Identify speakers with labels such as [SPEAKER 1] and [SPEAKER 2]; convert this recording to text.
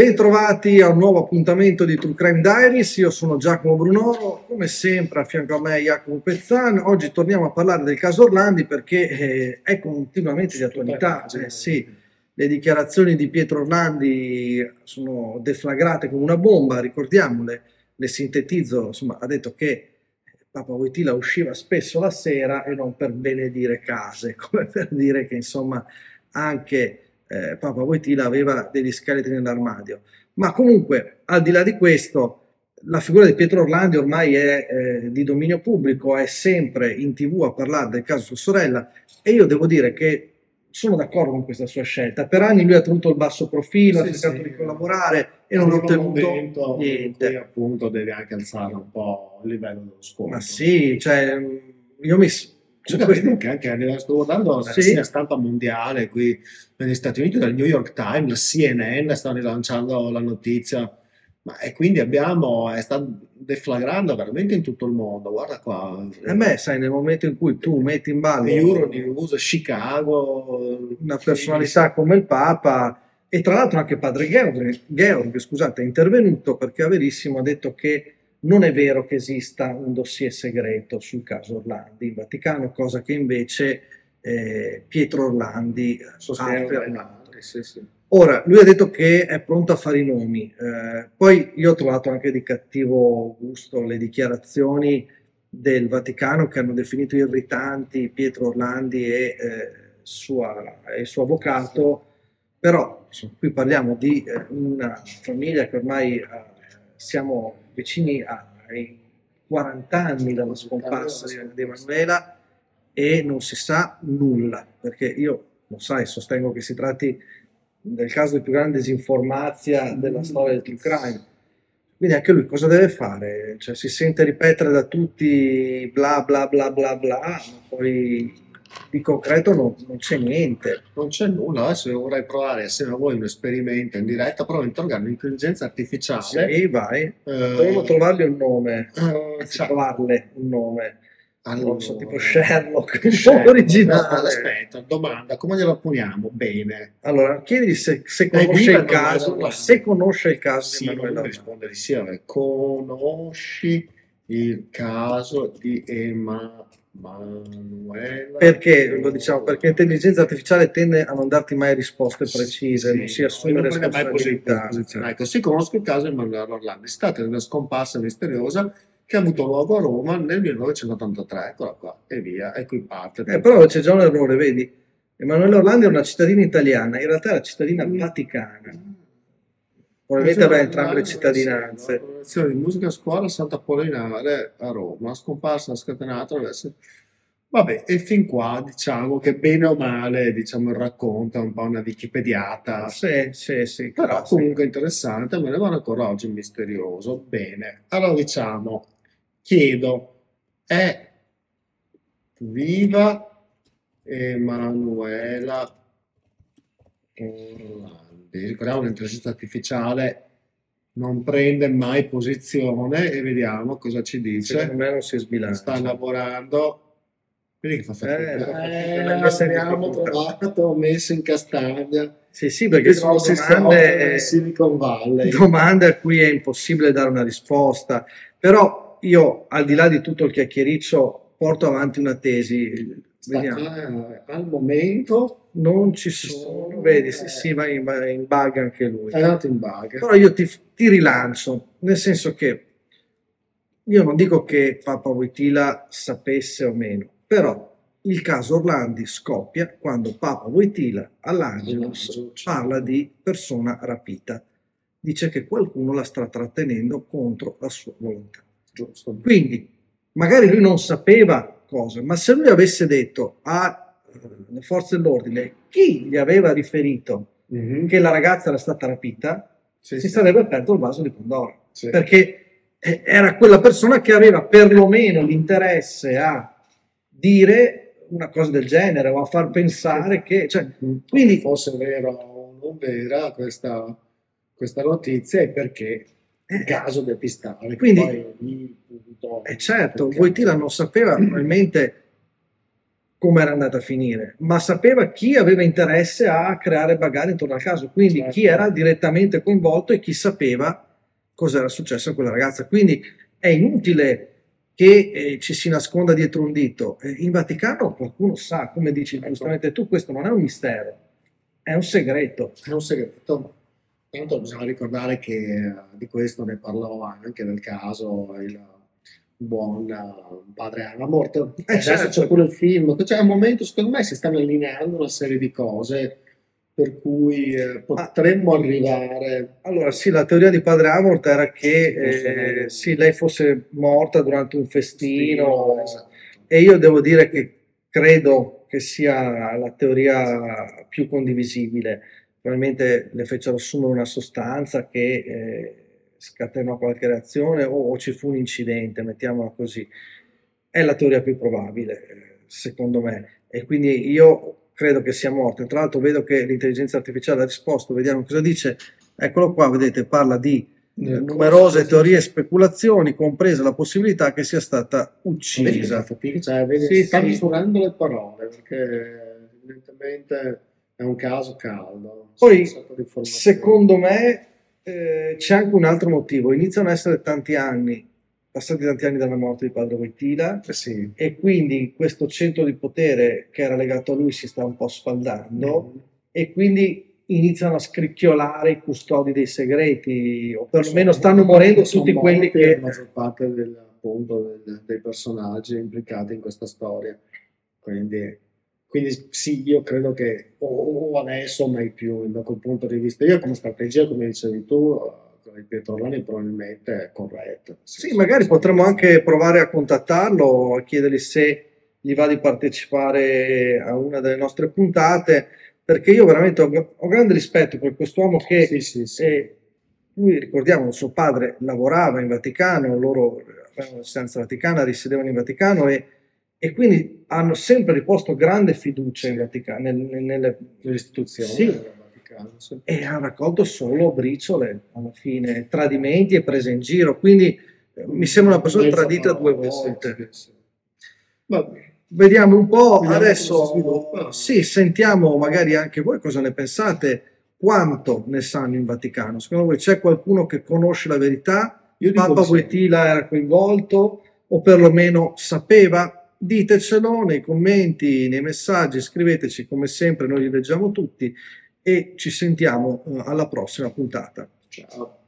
[SPEAKER 1] Bentrovati a un nuovo appuntamento di True Crime Diaries, io sono Giacomo Brunoro, come sempre a fianco a me Jacopo Pezzan. Oggi torniamo a parlare del caso Orlandi perché eh, è continuamente di attualità. Eh, sì, le dichiarazioni di Pietro Orlandi sono deflagrate come una bomba, ricordiamole, le sintetizzo, insomma, ha detto che Papa Wojtyla usciva spesso la sera e non per benedire case, come per dire che insomma anche eh, Papa Wojtyla aveva degli scheletri nell'armadio. Ma comunque, al di là di questo, la figura di Pietro Orlandi ormai è eh, di dominio pubblico, è sempre in tv a parlare del caso sua sorella e io devo dire che sono d'accordo con questa sua scelta. Per anni lui ha tenuto il basso profilo, sì, ha cercato sì. di collaborare e non ha ottenuto niente.
[SPEAKER 2] Poi appunto deve anche alzare un po' il livello dello scontro.
[SPEAKER 1] Ma sì, cioè, io mi
[SPEAKER 2] cioè, questo... che anche sto guardando la sì. stampa mondiale qui negli Stati Uniti, dal New York Times, la CNN sta rilanciando la notizia. Ma, e quindi abbiamo, eh, sta deflagrando veramente in tutto il mondo. Guarda qua.
[SPEAKER 1] E me, sai, nel momento in cui tu metti in ballo
[SPEAKER 2] Euronews, Chicago,
[SPEAKER 1] una personalità sì. come il Papa, e tra l'altro anche padre Georg, Georg scusate, è intervenuto perché a Verissimo ha detto che non è vero che esista un dossier segreto sul caso Orlandi in Vaticano, cosa che invece eh, Pietro Orlandi affermato. Sì, sì. Ora, lui ha detto che è pronto a fare i nomi, eh, poi io ho trovato anche di cattivo gusto le dichiarazioni del Vaticano che hanno definito irritanti Pietro Orlandi e, eh, sua, e il suo avvocato, però insomma, qui parliamo di eh, una famiglia che ormai eh, siamo vicini ai 40 anni dalla scomparsa di Emanuela e non si sa nulla, perché io, lo sai, sostengo che si tratti del caso di più grande disinformazia della storia del true crime. Quindi anche lui cosa deve fare? Cioè, si sente ripetere da tutti bla bla bla bla bla, ma poi di concreto non, non, c'è niente.
[SPEAKER 2] Non c'è nulla, adesso vorrei provare assieme a voi un esperimento in diretta, provo a interrogare l'intelligenza artificiale.
[SPEAKER 1] Sì, vai. Eh, Dovremmo trovargli un nome, eh, trovarle un nome. Allora, non so, tipo Sherlock, po' originale.
[SPEAKER 2] Aspetta, domanda, come glielo poniamo? Bene.
[SPEAKER 1] Allora, chiedi se, se conosce il caso, se conosce il caso
[SPEAKER 2] sì, di Emanuele. risponde di sì, conosci il caso di Emanuele Manuela.
[SPEAKER 1] Perché lo diciamo? Perché l'intelligenza artificiale tende a non darti mai risposte precise, sì, non si assume responsabilità.
[SPEAKER 2] Ecco, si conosce il caso di Manuela Orlando, è stata una scomparsa misteriosa che ha avuto luogo a Roma nel 1983, eccola qua, e via, e qui parte.
[SPEAKER 1] Eh, però c'è già un errore, vedi? Emanuele Orlando è una cittadina italiana, in realtà è la cittadina mm. vaticana. Probabilmente avrà entrambe le cittadinanze.
[SPEAKER 2] La di musica a scuola Santa Apollinare a Roma, scomparsa, scatenata adesso. Vabbè, e fin qua diciamo che bene o male diciamo, il racconto è un po' una wikipediata.
[SPEAKER 1] Sì, sì, sì.
[SPEAKER 2] Però comunque interessante, me ne vanno ancora oggi misterioso. Bene, allora diciamo, chiedo, è viva Emanuela Orlando? Ricordiamo l'intelligenza artificiale non prende mai posizione e vediamo cosa ci dice.
[SPEAKER 1] Secondo me non si sbilancia.
[SPEAKER 2] Sta lavorando. Vedi che fa fatica. Eh, eh, abbiamo trovato, messo in castagna.
[SPEAKER 1] Sì, sì, perché sono domande,
[SPEAKER 2] Silicon Valley.
[SPEAKER 1] domande a cui è impossibile dare una risposta. Però io, al di là di tutto il chiacchiericcio, porto avanti una tesi.
[SPEAKER 2] Vediamo. Al momento
[SPEAKER 1] non ci sono, vedi, sì, sì, va in, va in bug anche lui.
[SPEAKER 2] È andato in bug.
[SPEAKER 1] Però io ti, ti, rilancio, nel senso che io non dico che Papa Wojtyla sapesse o meno, però il caso Orlandi scoppia quando Papa Wojtyla all'Angelus parla di persona rapita. Dice che qualcuno la sta trattenendo contro la sua volontà. Giusto. Quindi, magari lui non sapeva cosa, ma se lui avesse detto a ah, le forze dell'ordine chi gli aveva riferito mm-hmm. che la ragazza era stata rapita, sì, si sì. sarebbe aperto il vaso di Pandora. Sì. Perché eh, era quella persona che aveva perlomeno l'interesse a dire una cosa del genere o a far pensare che... Cioè,
[SPEAKER 2] quindi fosse vera o non vera questa, questa notizia è perché il caso del pistale.
[SPEAKER 1] Quindi, poi, eh certo, Voitila non sapeva probabilmente come era andata a finire, ma sapeva chi aveva interesse a creare bagarre intorno al caso, quindi certo. chi era direttamente coinvolto e chi sapeva cosa era successo a quella ragazza. Quindi è inutile che eh, ci si nasconda dietro un dito. Eh, in Vaticano qualcuno sa, come dici ecco. giustamente tu, questo non è un mistero, è un segreto.
[SPEAKER 2] È un segreto. Tanto bisogna ricordare che eh, di questo ne parlò anche nel caso il buon uh, padre Amort. Eh, adesso certo. c'è pure il film, c'è un momento, secondo me si stanno allineando una serie di cose per cui eh, potremmo arrivare.
[SPEAKER 1] Allora, sì, la teoria di padre Amort era che eh, sì, lei fosse morta durante un festino, festino esatto. e io devo dire che credo che sia la teoria più condivisibile. Probabilmente le fecero assumere una sostanza che eh, scatenò qualche reazione o, o, ci fu un incidente, mettiamola così. È la teoria più probabile, secondo me. E quindi io credo che sia morto. Tra l'altro vedo che l'intelligenza artificiale ha risposto, vediamo cosa dice. Eccolo qua, vedete, parla di eh, numerose teorie e speculazioni, compresa la possibilità che sia stata uccisa.
[SPEAKER 2] Vedi, cioè, vedi, sì, sta sì. misurando le parole, perché evidentemente è un caso caldo.
[SPEAKER 1] Poi, secondo me, eh, c'è anche un altro motivo. Iniziano ad essere tanti anni passati tanti anni dalla morte di padre Wojtyla
[SPEAKER 2] eh sì.
[SPEAKER 1] e quindi questo centro di potere che era legato a lui si sta un po' sfaldando mm. e quindi iniziano a scricchiolare i custodi dei segreti o perlomeno stanno morendo tutti quelli che...
[SPEAKER 2] La maggior parte del, appunto, del, dei personaggi implicati in questa storia. Quindi, quindi sì, io credo che o, o adesso mai più da quel punto di vista. Io come strategia, come dicevi tu, il Pietro Orlani probabilmente è corretto.
[SPEAKER 1] Sì, magari potremmo anche provare a contattarlo, a chiedergli se gli va di partecipare a una delle nostre puntate, perché io veramente ho, ho grande rispetto per quest'uomo che
[SPEAKER 2] sì, sì, sì.
[SPEAKER 1] Eh, lui, ricordiamo, suo padre lavorava in Vaticano, loro avevano l'assistenza vaticana, risiedevano in Vaticano e, e, quindi hanno sempre riposto grande fiducia in Vaticano, nel, nelle, nelle
[SPEAKER 2] istituzioni.
[SPEAKER 1] Sì, e ha raccolto solo briciole alla fine, tradimenti e prese in giro. Quindi eh, mi sembra una persona tradita due volte. Vediamo un po' Vediamo adesso. Sì, sentiamo magari anche voi cosa ne pensate. Quanto ne sanno in Vaticano? Secondo voi c'è qualcuno che conosce la verità? Io Papa Wojtyla era coinvolto o perlomeno sapeva? Ditecelo nei commenti, nei messaggi, scriveteci come sempre, noi li leggiamo tutti e ci sentiamo eh, alla prossima puntata.
[SPEAKER 2] Ciao.